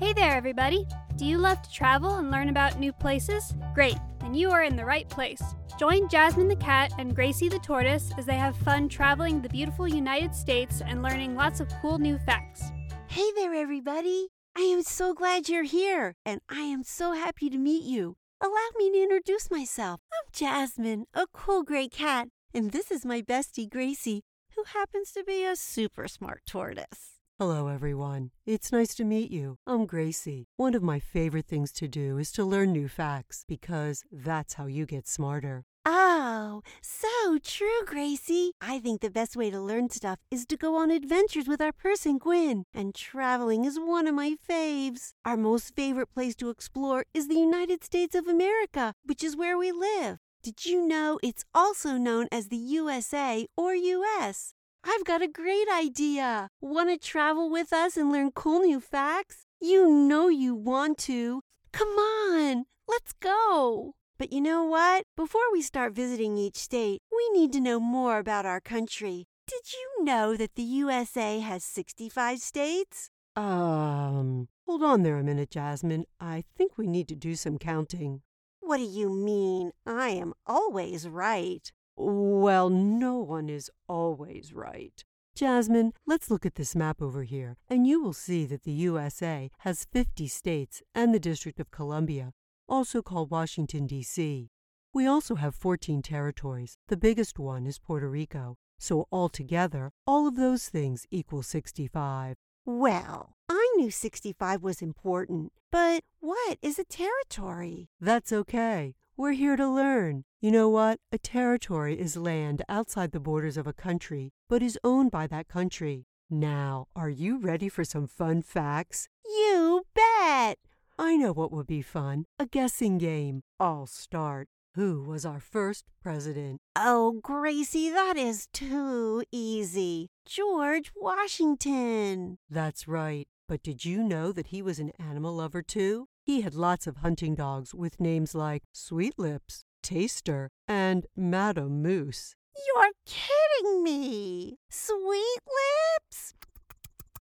Hey there, everybody! Do you love to travel and learn about new places? Great, then you are in the right place. Join Jasmine the cat and Gracie the tortoise as they have fun traveling the beautiful United States and learning lots of cool new facts. Hey there, everybody! I am so glad you're here, and I am so happy to meet you. Allow me to introduce myself. I'm Jasmine, a cool gray cat, and this is my bestie, Gracie, who happens to be a super smart tortoise. Hello, everyone. It's nice to meet you. I'm Gracie. One of my favorite things to do is to learn new facts because that's how you get smarter. Oh, so true, Gracie. I think the best way to learn stuff is to go on adventures with our person, Gwen. And traveling is one of my faves. Our most favorite place to explore is the United States of America, which is where we live. Did you know it's also known as the USA or US? I've got a great idea. Want to travel with us and learn cool new facts? You know you want to. Come on, let's go. But you know what? Before we start visiting each state, we need to know more about our country. Did you know that the USA has 65 states? Um, hold on there a minute, Jasmine. I think we need to do some counting. What do you mean? I am always right. Well, no one is always right. Jasmine, let's look at this map over here, and you will see that the USA has 50 states and the District of Columbia, also called Washington, D.C. We also have 14 territories. The biggest one is Puerto Rico. So altogether, all of those things equal 65. Well, I knew 65 was important, but what is a territory? That's okay. We're here to learn. You know what? A territory is land outside the borders of a country, but is owned by that country. Now, are you ready for some fun facts? You bet! I know what would be fun a guessing game. I'll start. Who was our first president? Oh, Gracie, that is too easy. George Washington. That's right. But did you know that he was an animal lover too? He had lots of hunting dogs with names like Sweet Lips, Taster, and Madam Moose. You're kidding me! Sweet Lips?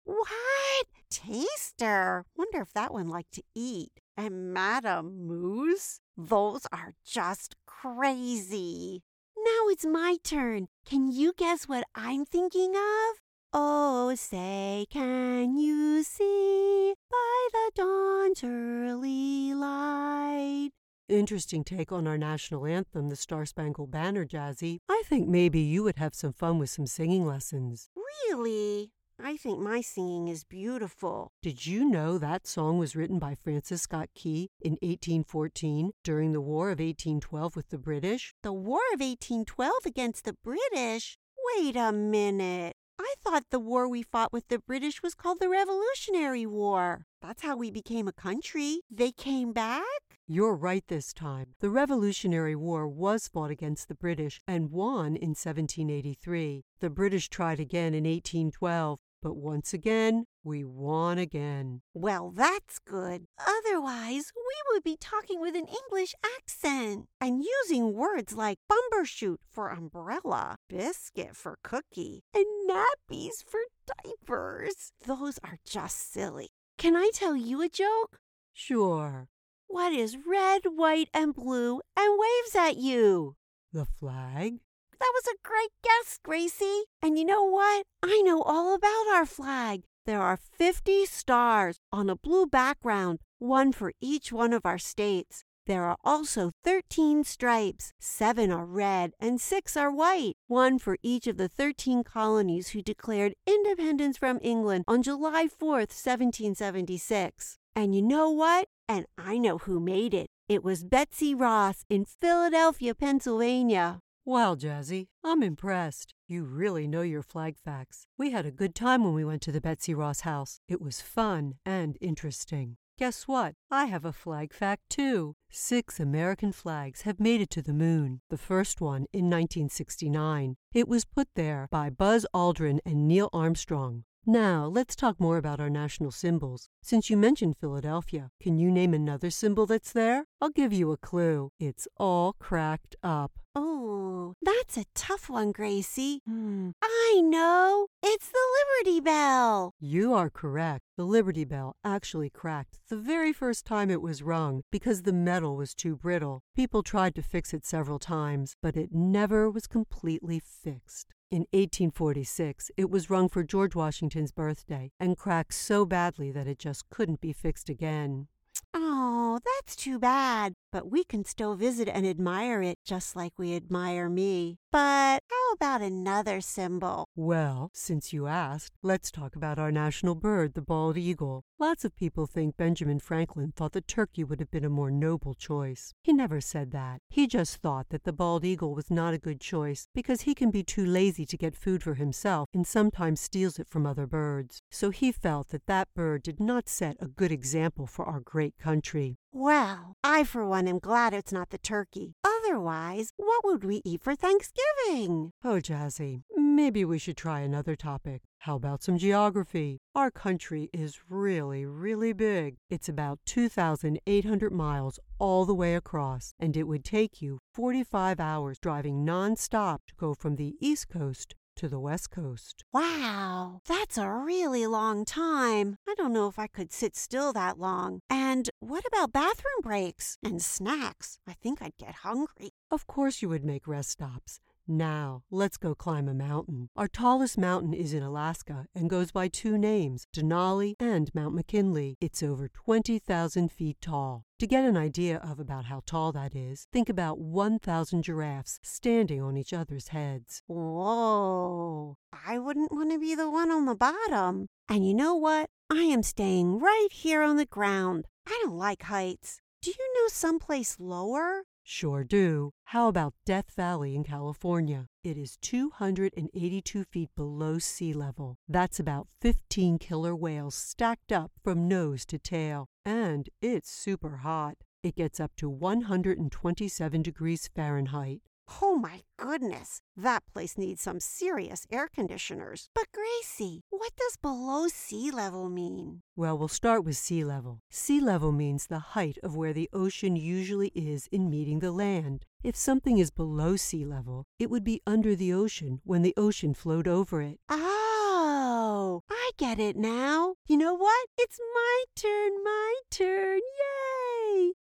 What? Taster? Wonder if that one liked to eat. And Madam Moose? Those are just crazy. Now it's my turn. Can you guess what I'm thinking of? Oh, say, can you see by the dawn's early light? Interesting take on our national anthem, the Star Spangled Banner, Jazzy. I think maybe you would have some fun with some singing lessons. Really? I think my singing is beautiful. Did you know that song was written by Francis Scott Key in 1814 during the War of 1812 with the British? The War of 1812 against the British? Wait a minute. I thought the war we fought with the British was called the Revolutionary War. That's how we became a country. They came back? You're right this time. The Revolutionary War was fought against the British and won in 1783. The British tried again in 1812, but once again, we won again. Well, that's good. Otherwise, we would be talking with an English accent and using words like bumbershoot for umbrella, biscuit for cookie, and nappies for diapers. Those are just silly. Can I tell you a joke? Sure. What is red, white, and blue and waves at you? The flag? That was a great guess, Gracie. And you know what? I know all about our flag. There are 50 stars on a blue background, one for each one of our states. There are also 13 stripes. Seven are red and six are white, one for each of the 13 colonies who declared independence from England on July 4th, 1776. And you know what? And I know who made it. It was Betsy Ross in Philadelphia, Pennsylvania. Wow, Jazzy, I'm impressed. You really know your flag facts. We had a good time when we went to the Betsy Ross house. It was fun and interesting. Guess what? I have a flag fact too. Six American flags have made it to the moon. The first one in 1969. It was put there by Buzz Aldrin and Neil Armstrong. Now, let's talk more about our national symbols. Since you mentioned Philadelphia, can you name another symbol that's there? I'll give you a clue. It's all cracked up. Oh, that's a tough one, Gracie. Hmm. I know. It's the Liberty Bell. You are correct. The Liberty Bell actually cracked the very first time it was rung because the metal was too brittle. People tried to fix it several times, but it never was completely fixed. In 1846, it was rung for George Washington's birthday and cracked so badly that it just couldn't be fixed again. Oh, that's too bad. But we can still visit and admire it just like we admire me. But about another symbol? Well, since you asked, let's talk about our national bird, the bald eagle. Lots of people think Benjamin Franklin thought the turkey would have been a more noble choice. He never said that. He just thought that the bald eagle was not a good choice because he can be too lazy to get food for himself and sometimes steals it from other birds. So he felt that that bird did not set a good example for our great country. Well, I for one am glad it's not the turkey. Otherwise, what would we eat for Thanksgiving? Oh, Jazzy, maybe we should try another topic. How about some geography? Our country is really, really big. It's about 2,800 miles all the way across, and it would take you 45 hours driving nonstop to go from the East Coast to the West Coast. Wow, that's a really long time. I don't know if I could sit still that long. And what about bathroom breaks and snacks? I think I'd get hungry. Of course, you would make rest stops. Now, let's go climb a mountain. Our tallest mountain is in Alaska and goes by two names, Denali and Mount McKinley. It's over 20,000 feet tall. To get an idea of about how tall that is, think about 1,000 giraffes standing on each other's heads. Whoa, I wouldn't want to be the one on the bottom. And you know what? I am staying right here on the ground. I don't like heights. Do you know someplace lower? Sure do. How about Death Valley in California? It is 282 feet below sea level. That's about 15 killer whales stacked up from nose to tail. And it's super hot. It gets up to 127 degrees Fahrenheit. Oh my goodness, that place needs some serious air conditioners. But Gracie, what does below sea level mean? Well, we'll start with sea level. Sea level means the height of where the ocean usually is in meeting the land. If something is below sea level, it would be under the ocean when the ocean flowed over it. Oh, I get it now. You know what? It's my turn, my turn. Yay!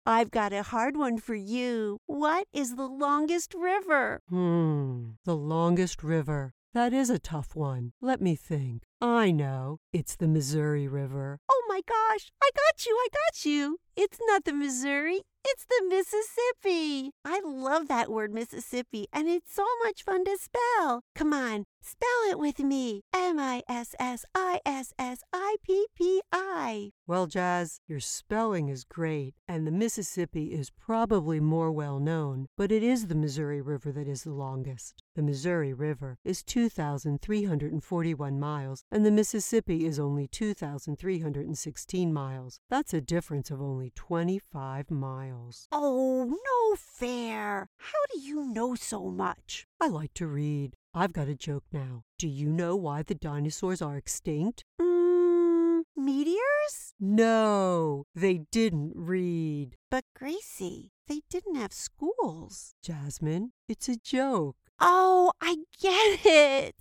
I've got a hard one for you. What is the longest river? Hmm, the longest river. That is a tough one. Let me think. I know. It's the Missouri River. Oh my gosh, I got you, I got you. It's not the Missouri, it's the Mississippi. I love that word Mississippi, and it's so much fun to spell. Come on, spell it with me M I S S I S S I P P I. Well, Jazz, your spelling is great, and the Mississippi is probably more well known, but it is the Missouri River that is the longest. The Missouri River is 2,341 miles, and the Mississippi is only 2,316 miles. That's a difference of only 25 miles. Oh, no fair. How do you know so much? I like to read. I've got a joke now. Do you know why the dinosaurs are extinct? Mmm, meteors? No, they didn't read. But Gracie, they didn't have schools. Jasmine, it's a joke. Oh, I get it.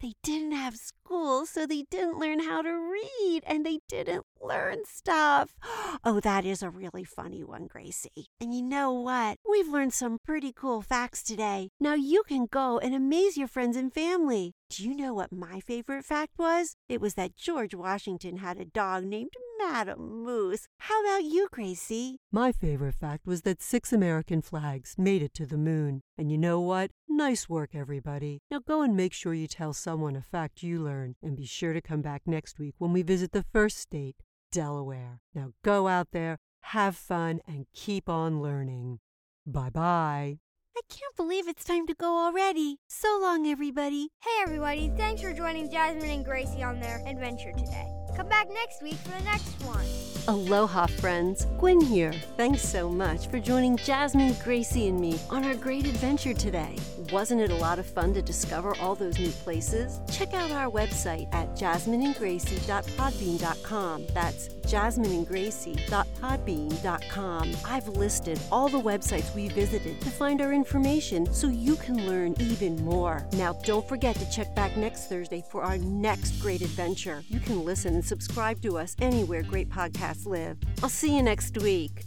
They didn't have school, so they didn't learn how to read and they didn't learn stuff. Oh, that is a really funny one, Gracie. And you know what? We've learned some pretty cool facts today. Now you can go and amaze your friends and family. Do you know what my favorite fact was? It was that George Washington had a dog named Madam Moose. How about you, Gracie? My favorite fact was that six American flags made it to the moon. And you know what? Nice work, everybody. Now go and make sure you tell someone a fact you learned, and be sure to come back next week when we visit the first state, Delaware. Now go out there, have fun, and keep on learning. Bye bye. I can't believe it's time to go already. So long, everybody. Hey, everybody. Thanks for joining Jasmine and Gracie on their adventure today. Come back next week for the next one. Aloha, friends. Gwen here. Thanks so much for joining Jasmine, Gracie, and me on our great adventure today. Wasn't it a lot of fun to discover all those new places? Check out our website at jasmineandgracie.podbean.com. That's jasmineandgracie.podbean.com. I've listed all the websites we visited to find our information so you can learn even more. Now, don't forget to check back next Thursday for our next great adventure. You can listen and subscribe to us anywhere great podcasts live. I'll see you next week.